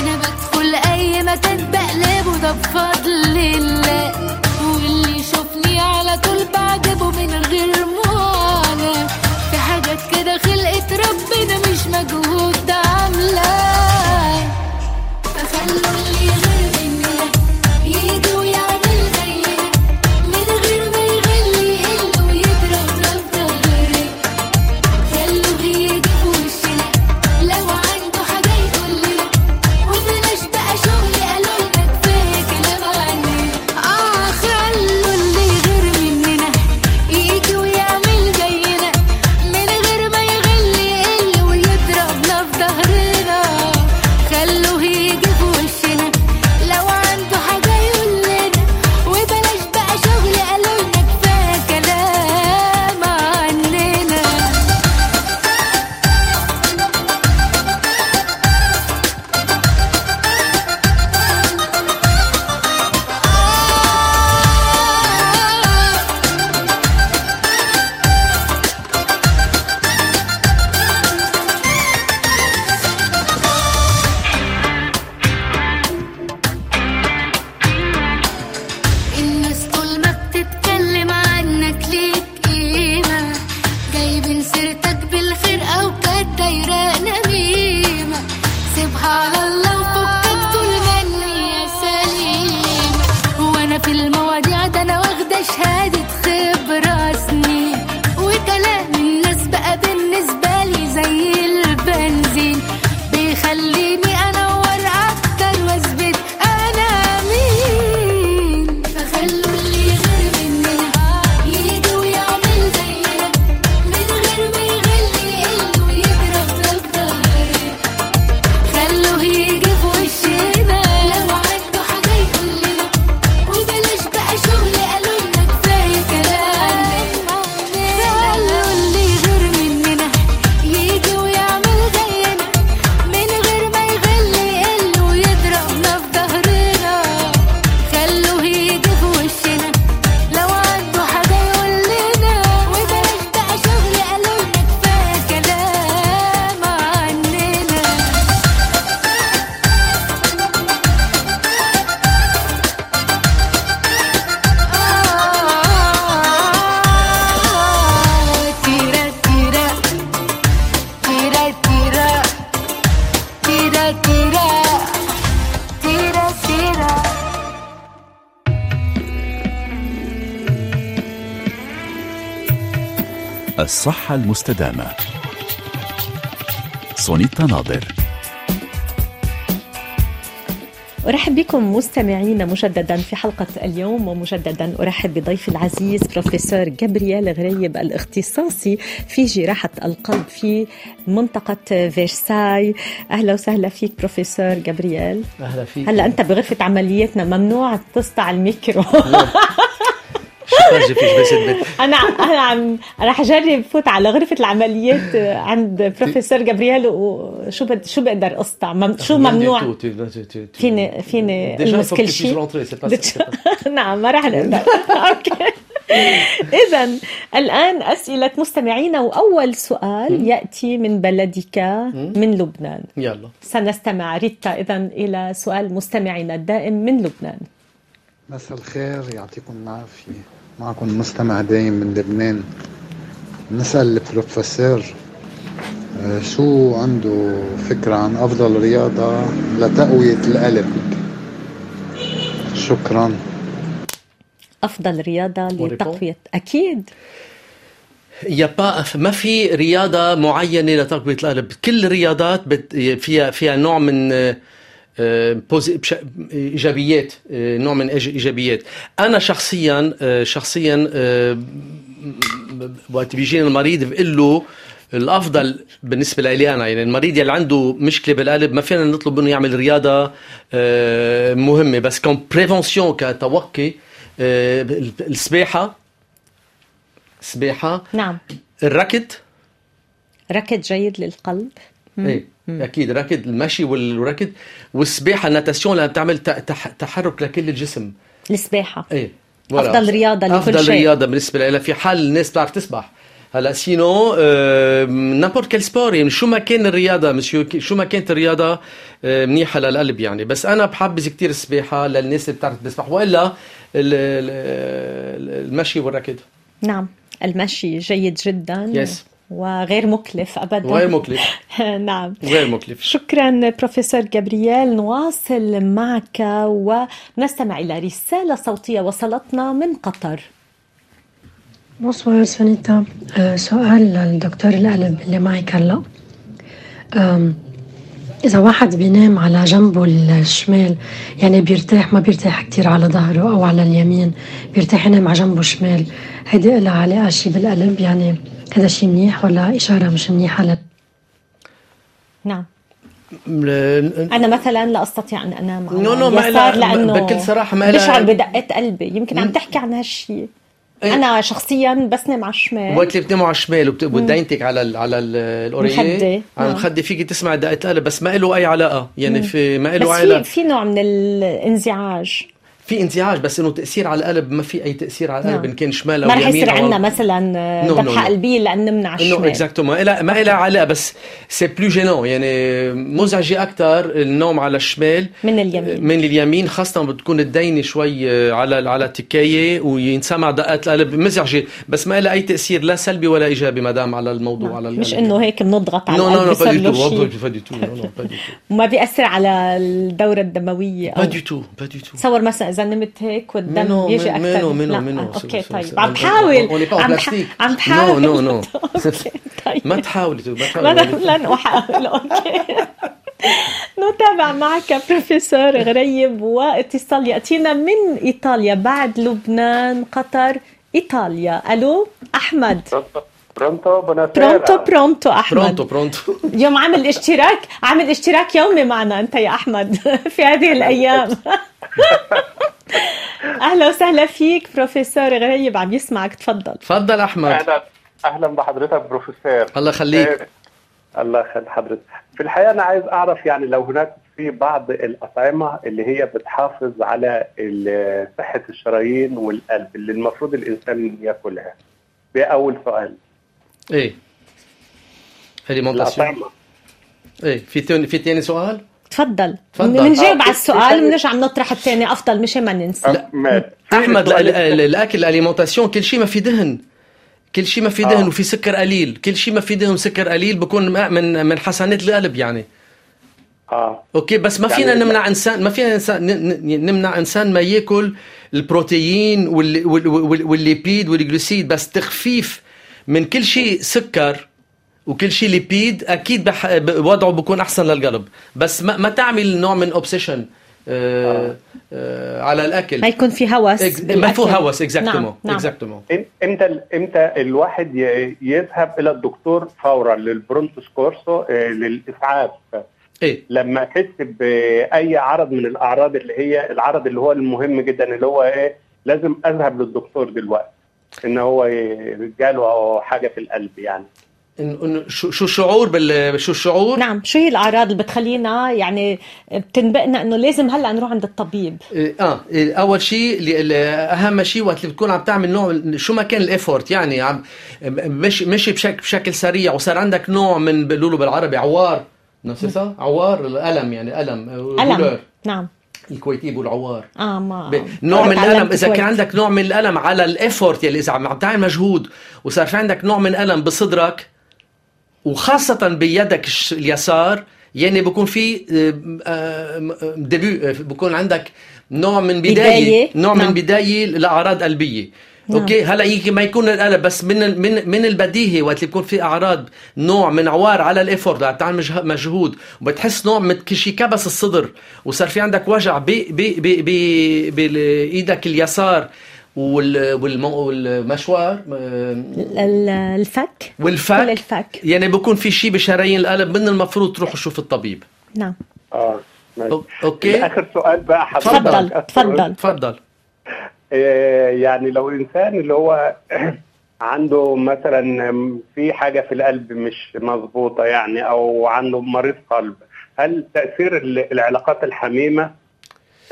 أنا بدخل أي مكان بقلبه ده بفضل الله. واللي يشوفني على طول المستدامة. سونيتا ناظر أرحب بكم مستمعينا مجددا في حلقة اليوم ومجددا أرحب بضيفي العزيز بروفيسور جابرييل غريب الاختصاصي في جراحة القلب في منطقة فيرساي. أهلا وسهلا فيك بروفيسور جابرييل. أهلا فيك. هلأ أنت بغرفة عملياتنا ممنوع تسطع الميكرو. <laughs> <laughs> أنا أنا عم رح أجرب فوت على غرفة العمليات عند بروفيسور جابرييل وشو بد شو بقدر اسطع. شو ممنوع؟ فيني فيني ألمس كل شيء؟ <laughs> نعم ما رح نقدر. <laughs> أوكي. اذا الآن أسئلة مستمعينا وأول سؤال يأتي من بلدك من لبنان. يلا. سنستمع ريتا اذا إلى سؤال مستمعنا الدائم من لبنان. مساء الخير يعطيكم العافية. معكم مستمع دايم من لبنان. نسأل البروفيسور آه، شو عنده فكرة عن أفضل رياضة لتقوية القلب؟ شكرا. أفضل رياضة وريبو؟ لتقوية أكيد. يا با ما في رياضة معينة لتقوية القلب. كل الرياضات بت فيها فيها نوع من آه، إيجابيات آه، نوع من إيجابيات. أنا شخصيا آه، شخصيا وقت بيجيني المريض بقول له الأفضل بالنسبة لي أنا يعني المريض اللي عنده مشكلة بالقلب ما فينا نطلب منه يعمل رياضة مهمة. بس كون بريفونسيون كتوقي السباحة. السباحة. نعم. الركض. ركض جيد للقلب. إيه أكيد ركض المشي والركض والسباحة ال natation لانها بتعمل تحرك لكل الجسم. السباحة. إيه أفضل رياضة لكل أفضل شيء. رياضة بالنسبة لها في حال الناس بتعرف تسبح. هلا sinon n'importe quel sport يعني شو ما كان الرياضة مسيو شو ما كانت الرياضة آه، منيحة للقلب يعني. بس أنا بحبذ كتير السباحة للناس اللي بتعرف تسبح وإلا ال- ال- المشي والركض نعم المشي جيد جدا. Yes. وغير مكلف ابدا. غير مكلف. <laughs> نعم. غير مكلف. شكرا بروفيسور جابرييل نواصل معك ونستمع إلى رسالة صوتية وصلتنا من قطر. bonsoir سونيتا. آه، سؤال للدكتور القلب اللي معك هلا إذا واحد بينام على جنبه الشمال يعني بيرتاح ما بيرتاح كتير على ظهره أو على اليمين بيرتاح ينام على جنبه الشمال هيدي لها علاقة شي بالقلب يعني هذا شي منيح ولا إشارة مش منيحة لل... نعم. م- أنا مثلا لا أستطيع أن أنام على non non ما لأنه بكل صراحة ما بشعر بدقات قلبي. يمكن عم تحكي عن هالشيء. إيه. أنا شخصيا بسنم على الشمال. وقت اللي بتناموا على الشمال وبدينتك على ال على. ال oreiller على نعم. المخده فيك تسمع دقة القلب بس ما له أي علاقة. يعني في ما له بس اي في علاقة. في نوع من الانزعاج. في انزعاج بس إنه تأثير على القلب ما في أي تأثير على القلب نعم. إن كان شمال أو ما رح يمين يصير أو- عندنا مثلا ذبحه non. قلبية لأن نمنا على إنه الشمال. exactement ما ما لها علاقة بس c'est plus gênant يعني مزعجة أكثر النوم على الشمال من اليمين. من اليمين خاصة بتكون الدينة شوي على على التكايه وينسمع دقات القلب. مزعجة بس ما لها أي تأثير لا سلبي ولا إيجابي مدام على الموضوع على القلب. مش إنه هيك بنضغط على القلب non non pas du tout وما بيأثر على الدورة الدموية با دي تو با دي تو تصور مثلا إذا نمت هيك والدم منو- يجي منو- منو- لا، منو. سو- طيب. عم بحاول عم. عم بحاول non non <laughs> أوكي طيب. ما تحاولي ما لن تحاولي. لن أحاول. <laughs> أوكي. نتابع معك بروفيسور غريب واتصال. يأتينا من إيطاليا بعد لبنان قطر إيطاليا. ألو أحمد. pronto buonasera pronto برونتو أحمد. برونتو برونتو. <laughs> اليوم عامل اشتراك عامل اشتراك يومي معنا أنت يا أحمد <laughs> في هذه الأيام. <laughs> أهلا وسهلا فيك بروفيسور غريب عم يسمعك. تفضل. تفضل أحمد. أهلا أهلا بحضرتك بروفيسور. الله يخليك. آه، الله يخلي حضرتك. في الحقيقة أنا عايز أعرف يعني لو هناك في بعض الأطعمة اللي هي بتحافظ على صحة الشرايين والقلب اللي المفروض الإنسان ياكلها. ده أول سؤال. إيه. alimentation إيه. في تاني في تاني سؤال؟ تفضل. تفضل. بنجاوب آه، على السؤال في- وبنرجع بنطرح الثاني أفضل مشان ما ننسى. آه، ماشي. في أحمد الأكل ال alimentation كل شيء ما في دهن. كل شيء ما في دهن آه. وفي سكر قليل. كل شيء ما في دهن وسكر قليل بكون من من حسنات القلب يعني. آه. أوكي بس ما يعني فينا لا- نمنع انسان ما فينا إنسان ن- ن- نمنع إنسان ما يأكل البروتيين وال- وال- وال- وال lipides وال glucides. بس تخفيف من كل شيء سكر وكل شيء lipides أكيد بح... وضعه بكون أحسن للقلب. بس ما, ما تعمل نوع من obsession آه آه على الأكل. ما يكون في هوس ما. فيه هوس نعم exactement نعم. exactement إم- إمتى إمتى الواحد ي- يذهب إلى الدكتور فورا لل pronto soccorso آه، للإسعاف؟ إيه. لما يحس بأي عرض من الأعراض اللي هي العرض اللي هو المهم جدا اللي هو إيه لازم أذهب للدكتور دلوقتي. ان هو جاله حاجة في القلب يعني. إن- إن شو شو الشعور بال شو الشعور؟ نعم شو هي الأعراض اللي بتخلينا يعني بتنبئنا إنه لازم هلأ نروح عند الطبيب؟ إيه، آه إيه، أول شيء أهم شيء وقت اللي بتكون عم تعمل نوع شو ما كان الايفورت يعني عم مش مشي بشكل بشكل سريع وصار عندك نوع من بيقولوا بالعربي عوار. نفس عوار الألم يعني ألم ألم. douleur. نعم. الكويتي بيقولوا عوار آه ما ب- نوع من الالم إذا. كان عندك نوع من الألم على ال effort يلي إذا عم عم تعمل مجهود وصار في عندك نوع من ألم بصدرك وخاصة بيدك اليسار يعني بكون في début بكون عندك نوع من بدايه, بداية. نوع نعم. من بداية لأعراض قلبية نعم. أوكي هلا يمكن ما يكون القلب بس من من من البديهي وقت اللي بيكون في أعراض نوع من عوار على ال effort عم تعمل مجه- مجهود وبتحس نوع من شي كبس الصدر وصار في عندك وجع ب ب ب ب بايدك اليسار والمشوار آه، ال- ال- الفك. كل والفك الفك. يعني بكون في شيء بشرايين القلب من المفروض تروح تشوف الطبيب. نعم. آه أوكي. آخر سؤال بقى حضرتك. تفضل تفضل. تفضل. يعني لو إنسان اللي هو <clears throat> عنده مثلا في حاجة في القلب مش مظبوطة يعني أو عنده مريض قلب هل تأثير ال- العلاقات الحميمة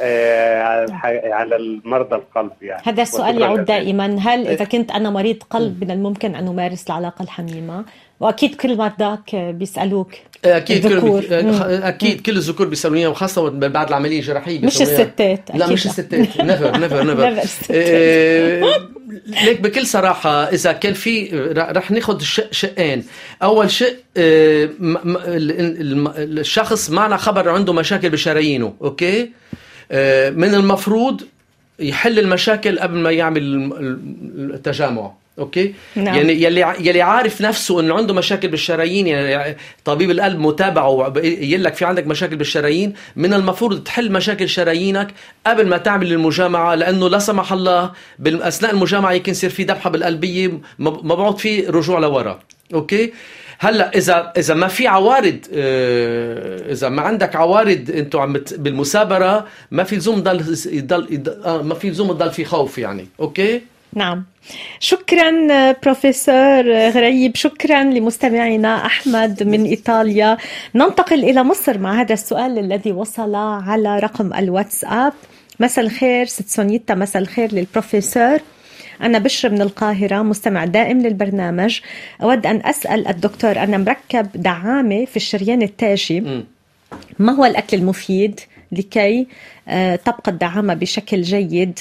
آه، على المرضى القلب يعني؟ هذا السؤال يعود. دائما. هل إذا كنت أنا مريض قلب من الممكن أن أمارس العلاقة الحميمة؟ وأكيد كل مرضاك بيسألوك أكيد الذكور. كل. أكيد كل الذكور بيسألوني وخاصة بعد العملية الجراحية مش. الستات لا مش الستات never never never. ليك بكل صراحة إذا كان في رح ناخذ شق شقين أول شق ال- الشخص معنا خبر عنده مشاكل بشرايينه OK آه، من المفروض يحل المشاكل قبل ما يعمل الم- ال- التجامع OK؟ نعم. يعني يلي يلي عارف نفسه إنه عنده مشاكل بالشرايين يعني طبيب القلب متابعه يقول لك في عندك مشاكل بالشرايين من المفروض تحل مشاكل شرايينك قبل ما تعمل المجامعة لأنه لا سمح الله باثناء المجامعة يمكن يصير في ذبحه بالقلبية مبعوث في رجوع لورا. أوكي؟ هلأ إذا إذا ما في عوارض آه، إذا ما عندك عوارض أنتم عم بالمثابره ما في لزوم ضل يضل آه، ما في لزوم يضل في خوف يعني. أوكي؟ نعم. شكرا بروفيسور غريب. شكرا لمستمعنا أحمد من إيطاليا. ننتقل إلى مصر مع هذا السؤال الذي وصل على رقم الواتساب. مساء الخير ست سونيتا مساء الخير للبروفيسور. أنا بشر من القاهرة مستمع دائم للبرنامج. أود أن أسأل الدكتور أنا مركب دعامة في الشريان التاجي. ما هو الأكل المفيد لكي آه، تبقى الدعامة بشكل جيد؟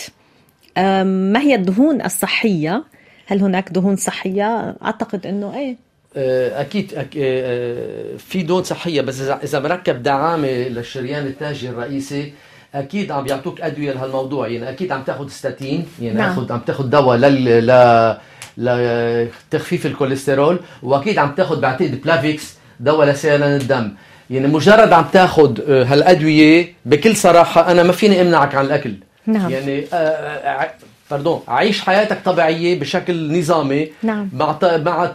ما هي الدهون الصحية؟ هل هناك دهون صحية؟ أعتقد أنه إيه. آه، أكيد أك- آه، في دهون صحية بس اذا مركب دعامة للشريان التاجي الرئيسي أكيد عم بيعطوك أدوية لهالموضوع. يعني أكيد عم تاخذ ستاتين يعني نعم. عم تاخذ دواء لل ل لتخفيف الكوليسترول وأكيد عم تاخذ بعتقد Plavix دواء لسيلان الدم. يعني مجرد عم تاخذ هالأدوية بكل صراحة أنا ما فيني أمنعك عن الأكل. نعم. يعني آه، آه، pardon عيش حياتك طبيعية بشكل نظامي نعم. مع مع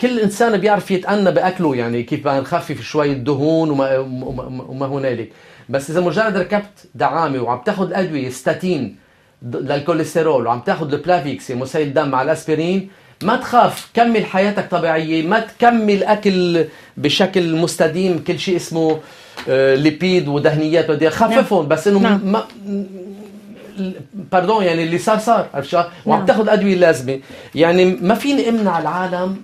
كل إنسان بيعرف يتأنى بأكله يعني كيف نخفف شوي الدهون وما, وما, هنالك بس إذا مجرد ركبت دعامة وعم تاخذ أدوية ستاتين للكوليسترول وعم تاخذ ال Plavix مسيل دم مع الأسبرين ما تخاف كمل حياتك طبيعية ما تكمل أكل بشكل مستديم كل شيء اسمه آه، lipides ودهنيات بدي خففهم بس إنه نعم. ما pardon يعني اللي صار صار عرفت شو؟ وعم نعم. تاخذ أدوية لازمة يعني ما فيني أمنع العالم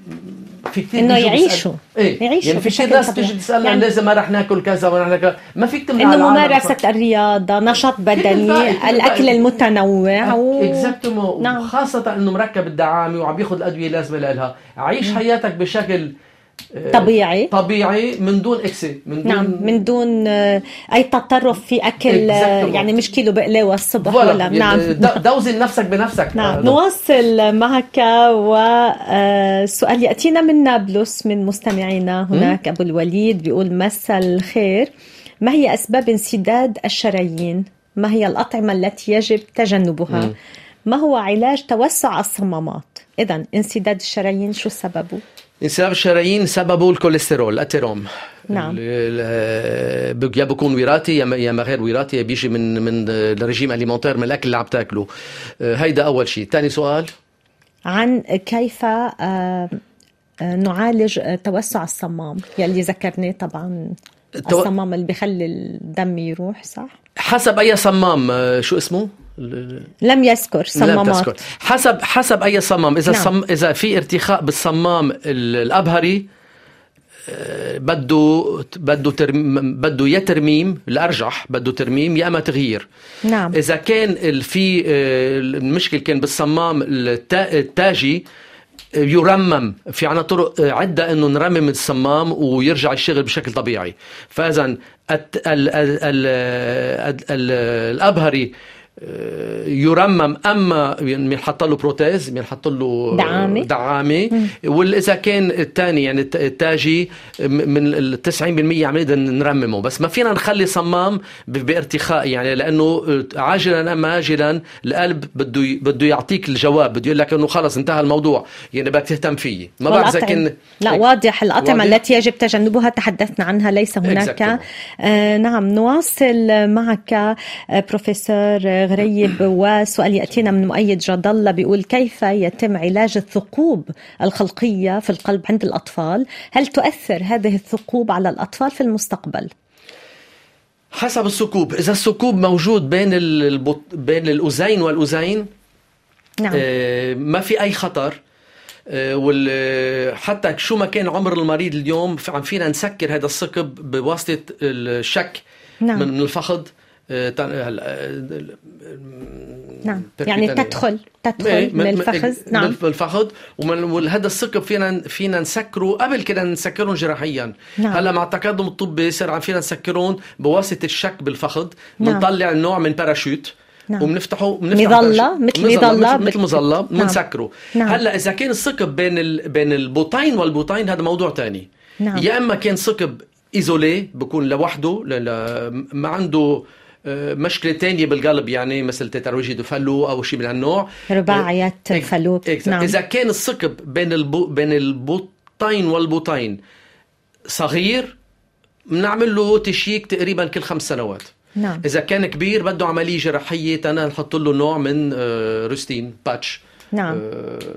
في كثير بيجوا يعيشوا. إيه يعيشوا يعني في كثير ناس طبيعي. تيجي تسالنا يعني- يعني لازم ما رح ناكل كذا وما رح ناكل ما فيك تمنع إنه ممارسة الرياضة نشاط بدني كل الأكل. المتنوع و... exactement نعم. خاصة إنه مركب الدعامة وعم بياخذ الادوية اللازمة لها عيش حياتك بشكل طبيعي. طبيعي من دون excès من دون نعم من دون آه، أي تطرف في أكل آه،. يعني مش كيلو بقلاوة الصبح voilà ولا. يعني نعم. دوزن نفسك بنفسك. نعم. آه، نواصل معك والسؤال يأتينا من نابلس من مستمعينا هناك. أبو الوليد بيقول مساء الخير. ما هي أسباب انسداد الشرايين؟ ما هي الأطعمة التي يجب تجنبها؟ مم. ما هو علاج توسع الصمامات؟ إذا انسداد الشرايين شو سببه؟ انسداد الشرايين سببه الكوليسترول ال athérome. نعم. يا بكون وراثي يا ما- يا ما غير وراثي بيجي من من ال régime alimentaire من الأكل اللي عم تاكله آه، هيدا أول شيء ثاني سؤال؟ عن كيف آه، آه، نعالج توسع الصمام يلي ذكرناه طبعا الصمام اللي بخلي الدم يروح صح؟ حسب أي صمام شو اسمه؟ لم يذكر لم صمامات تذكر. حسب حسب أي صمام. إذا نعم. صم إذا في ارتخاء بالصمام ال- الأبهري آه، بده بده ترم بده يا ترميم الأرجح بده ترميم يا أما تغيير. نعم. إذا كان في آه، المشكل كان بالصمام التا- التاجي آه، يرمم. في عنا طرق عدة إنه نرمم الصمام ويرجع يشتغل بشكل طبيعي. فإذا الت- آه، يرمم. أما بينحط له prothèse بينحط له دعامة. دعامة. وإذا كان الثاني يعني الت- التاجي من ال 90% عم نقدر نرممه. بس ما فينا نخلي صمام بارتخاء يعني لأنه عاجلا أم اجلا القلب بده بده يعطيك الجواب. بده يقول لك إنه خلص انتهى الموضوع. يعني بدك تهتم فيه. ما بعرف إذا كان لا هيك. واضح واضح؟ التي يجب تجنبها. تحدثنا عنها ليس هناك. آه نعم نواصل معك آه بروفيسور غريب وسؤال يأتينا من مؤيد جد الله بيقول كيف يتم علاج الثقوب الخلقية في القلب عند الأطفال؟ هل تؤثر هذه الثقوب على الأطفال في المستقبل؟ حسب الثقوب. إذا الثقوب موجود بين البط... بين الاذين والاذين نعم. آه ما في أي خطر. آه وال... حتى شو ما كان عمر المريض اليوم عم فينا نسكر هذا الثقب بواسطة الشك نعم. من الفخذ. نعم. يعني تدخل تدخل من الفخذ. نعم. من الفخذ وهذا الثقب فينا فينا نسكره. قبل كنا نسكرهم جراحيا. نعم. هلا مع التقدم الطبي صار عم فينا نسكرهم بواسطة الشك بالفخذ. بنطلع نعم. نوع من باراشوت. نعم. وبنفتحه بنفتح مظلة مثل مظلة مثل مظلة. بنسكره. نعم. هلا إذا كان الثقب بين ال... بين البطين والبطين هذا موضوع ثاني نعم. يا إما كان ثقب isolé بكون لوحده ل... ما عنده آه، مشكلة تانية بالقلب يعني مثل tétralogie de Fallot أو شيء من هالنوع. رباعيات آه، فالو نعم. إذا كان الثقب بين البو بين البطين والبطين صغير بنعمل له check تقريبا كل خمس سنوات. نعم. إذا كان كبير بده عملية جراحية تنا نحط له نوع من آه، rustine patch. نعم.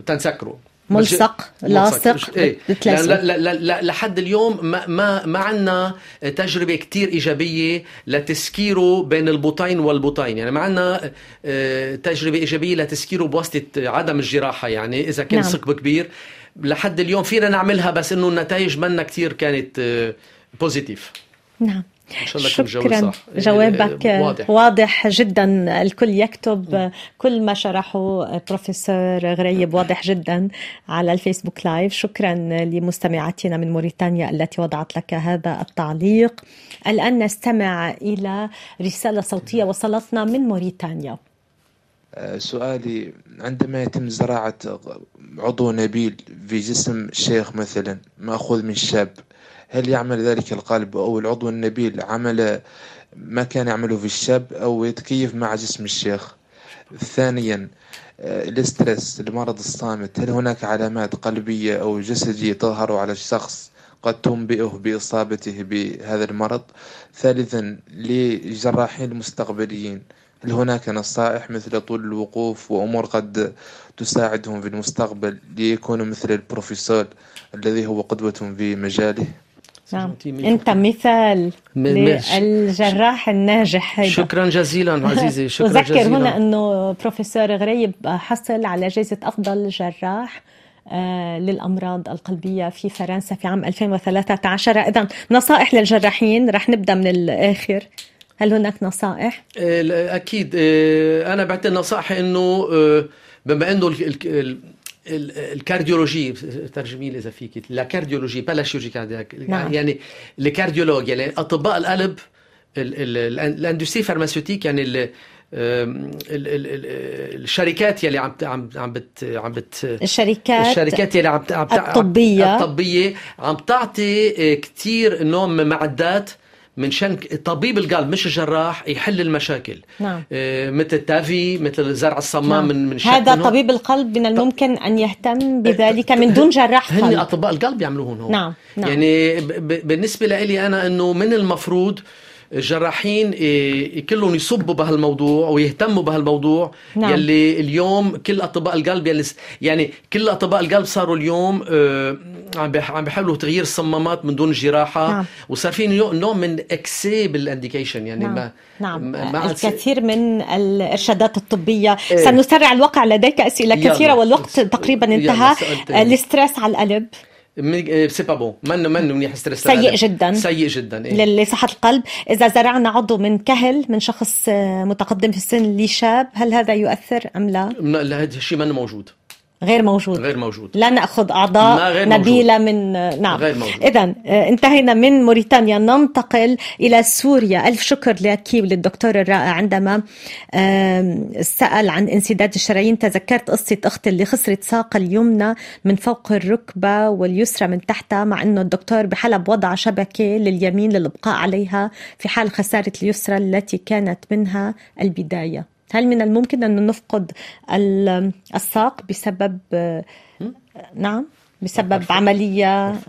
تنسكره. ملصق لاصق؟ لا, لا, لا, لا لحد اليوم ما ما ما عندنا تجربة كتير إيجابية لتسكيره بين البطين والبطين. يعني ما عندنا آه، تجربة إيجابية لتسكيره بواسطة عدم الجراحة. يعني إذا كان نعم. ثقب كبير لحد اليوم فينا نعملها بس إنه النتائج منا كتير كانت positives آه، نعم. إن شاء الله شكرا. صح. جوابك واضح. واضح جدا. الكل يكتب كل ما شرحه بروفيسور غريب. واضح جدا على الفيسبوك live. شكرا لمستمعاتنا من موريتانيا التي وضعت لك هذا التعليق. الآن نستمع إلى رسالة صوتية وصلتنا من موريتانيا. آه، سؤالي عندما يتم زراعة عضو نبيل في جسم الشيخ مثلا مأخوذ من شاب؟ هل يعمل ذلك القلب أو العضو النبيل عمل ما كان يعمله في الشاب أو يتكيف مع جسم الشيخ؟ ثانيا آه، الاسترس المرض الصامت هل هناك علامات قلبية أو جسدية تظهر على الشخص قد تنبئه بإصابته بهذا المرض؟ ثالثا للجراحين المستقبليين هل هناك نصائح مثل طول الوقوف وأمور قد تساعدهم في المستقبل ليكونوا مثل البروفيسور الذي هو قدوة في مجاله؟ نعم. أنت مثال للجراح الناجح هيدا. شكرا جزيلا <laughs> عزيزي شكرا أذكر جزيلا. هنا أنه بروفيسور غريب حصل على جائزة أفضل جراح آه، للأمراض القلبية في فرنسا في عام 2013 اذا نصائح للجراحين رح نبدأ من الآخر. هل هناك نصائح؟ آه، أكيد. آه، أنا بعطي نصائح إنه بما إنه ال cardiologie ترجمي لي إذا فيك la cardiologie la chirurgie cardiaque نعم. يعني ال cardiologues يعني اطباء القلب ال industrie pharmaceutique يعني ال الشركات يلي عم عم عم بت عم بت الشركات الشركات يلي عم الطبية الطبية عم تعطي كثير نوع من معدات من شان طبيب القلب مش الجراح يحل المشاكل نعم. آه مثل التافي مثل زرع الصمام نعم. من من هذا منه. طبيب القلب من الممكن أن يهتم بذلك من دون جراح قلب هن أطباء القلب يعملوهم هون نعم. نعم. يعني بالنسبة لي أنا إنه من المفروض الجراحين إيه، كلهم يصبوا بهالموضوع ويهتموا بهالموضوع نعم. يلي اليوم كل أطباء القلب يلي يعني كل أطباء القلب صاروا اليوم آه، عم عم بيحاولوا تغيير الصمامات من دون جراحة نعم. وصار في نوع من excès بال indication يعني نعم. ما نعم ما الكثير من الإرشادات الطبية إيه. سنسرع الوقع لديك أسئلة كثيرة والوقت تقريبا انتهى ال stress على القلب c'est pas bon منه منه منيح stress سيء جدا. سيء جدا إيه؟ لصحه القلب. إذا زرعنا عضو من كهل من شخص متقدم في السن لشاب هل هذا يؤثر أم لا؟ لا هذا الشيء منه موجود. غير موجود. غير موجود. لا نأخذ أعضاء نبيله موجود. من نعم. غير موجود. اذا آه، انتهينا من موريتانيا. ننتقل إلى سوريا. ألف شكر لك وللدكتور الرائع. عندما سأل عن انسداد الشرايين تذكرت قصة أختي اللي خسرت ساقها اليمنى من فوق الركبة واليسرى من تحتها مع إنه الدكتور بحلب وضع شبكة لليمين للإبقاء عليها في حال خسارة اليسرى التي كانت منها البداية. هل من الممكن أن نفقد الساق بسبب نعم بسبب عملية؟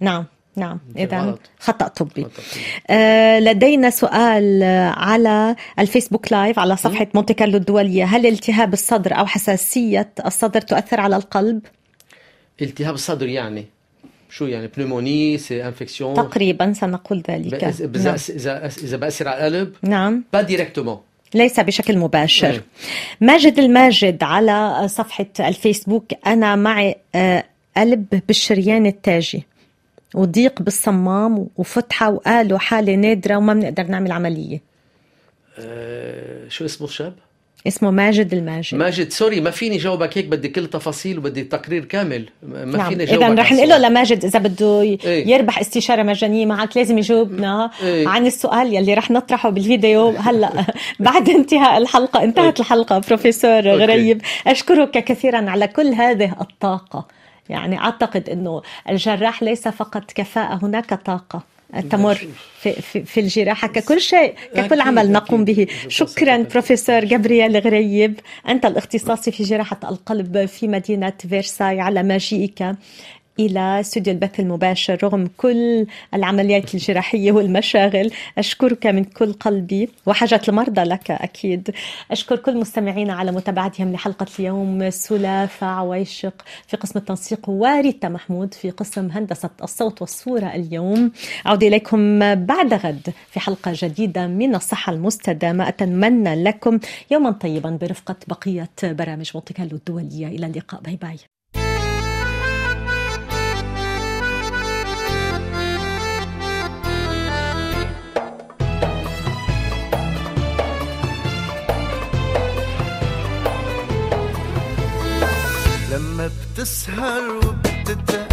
نعم نعم إذا غلط. خطأ طبي. خطأ. آه، لدينا سؤال على الفيسبوك لايف على صفحة مونتي كارلو الدولية. هل التهاب الصدر أو حساسية الصدر تؤثر على القلب؟ التهاب الصدر يعني شو يعني؟ pneumonie c'est infection تقريبا سنقول ذلك. اذا نعم. اذا إذا بأثر على القلب؟ نعم. pas directement ليس بشكل مباشر. ماجد الماجد على صفحة الفيسبوك أنا معي آه، قلب بالشريان التاجي وضيق بالصمام وفتحة وقالوا حالة نادرة وما بنقدر نعمل عملية آه، شو اسمه الشاب؟ اسمه ماجد الماجد. ماجد سوري ما فيني جاوبك هيك بدي كل التفاصيل وبدي تقرير كامل. ما نعم. فيني جاوبك اذا رح نقول له. لماجد إذا بده إيه. يربح استشارة مجانية معك لازم يجاوبنا إيه. عن السؤال يلي رح نطرحه بالفيديو. هلأ <laughs> بعد انتهاء الحلقة انتهت الحلقة بروفيسور غريب. أشكرك كثيرا على كل هذه الطاقة. يعني أعتقد إنه الجراح ليس فقط كفاءة هناك طاقة. تمر في, في, في الجراحة ككل شيء ككل عمل نقوم به. شكرا. بروفيسور جابرييل غريب أنت الاختصاصي في جراحة القلب في مدينة فيرساي على مجيئك إلى استوديو البث المباشر رغم كل العمليات الجراحية والمشاغل. أشكرك من كل قلبي وحاجة المرضى لك أكيد. أشكر كل مستمعينا على متابعتهم لحلقة اليوم. سلافة عويشق في قسم التنسيق وريتا محمود في قسم هندسة الصوت والصورة اليوم. أعود إليكم بعد غد في حلقة جديدة من الصحة المستدامة. أتمنى لكم يوما طيبا برفقة بقية برامج مونتي الدولية إلى اللقاء. باي باي. بتسهر وبتتقابل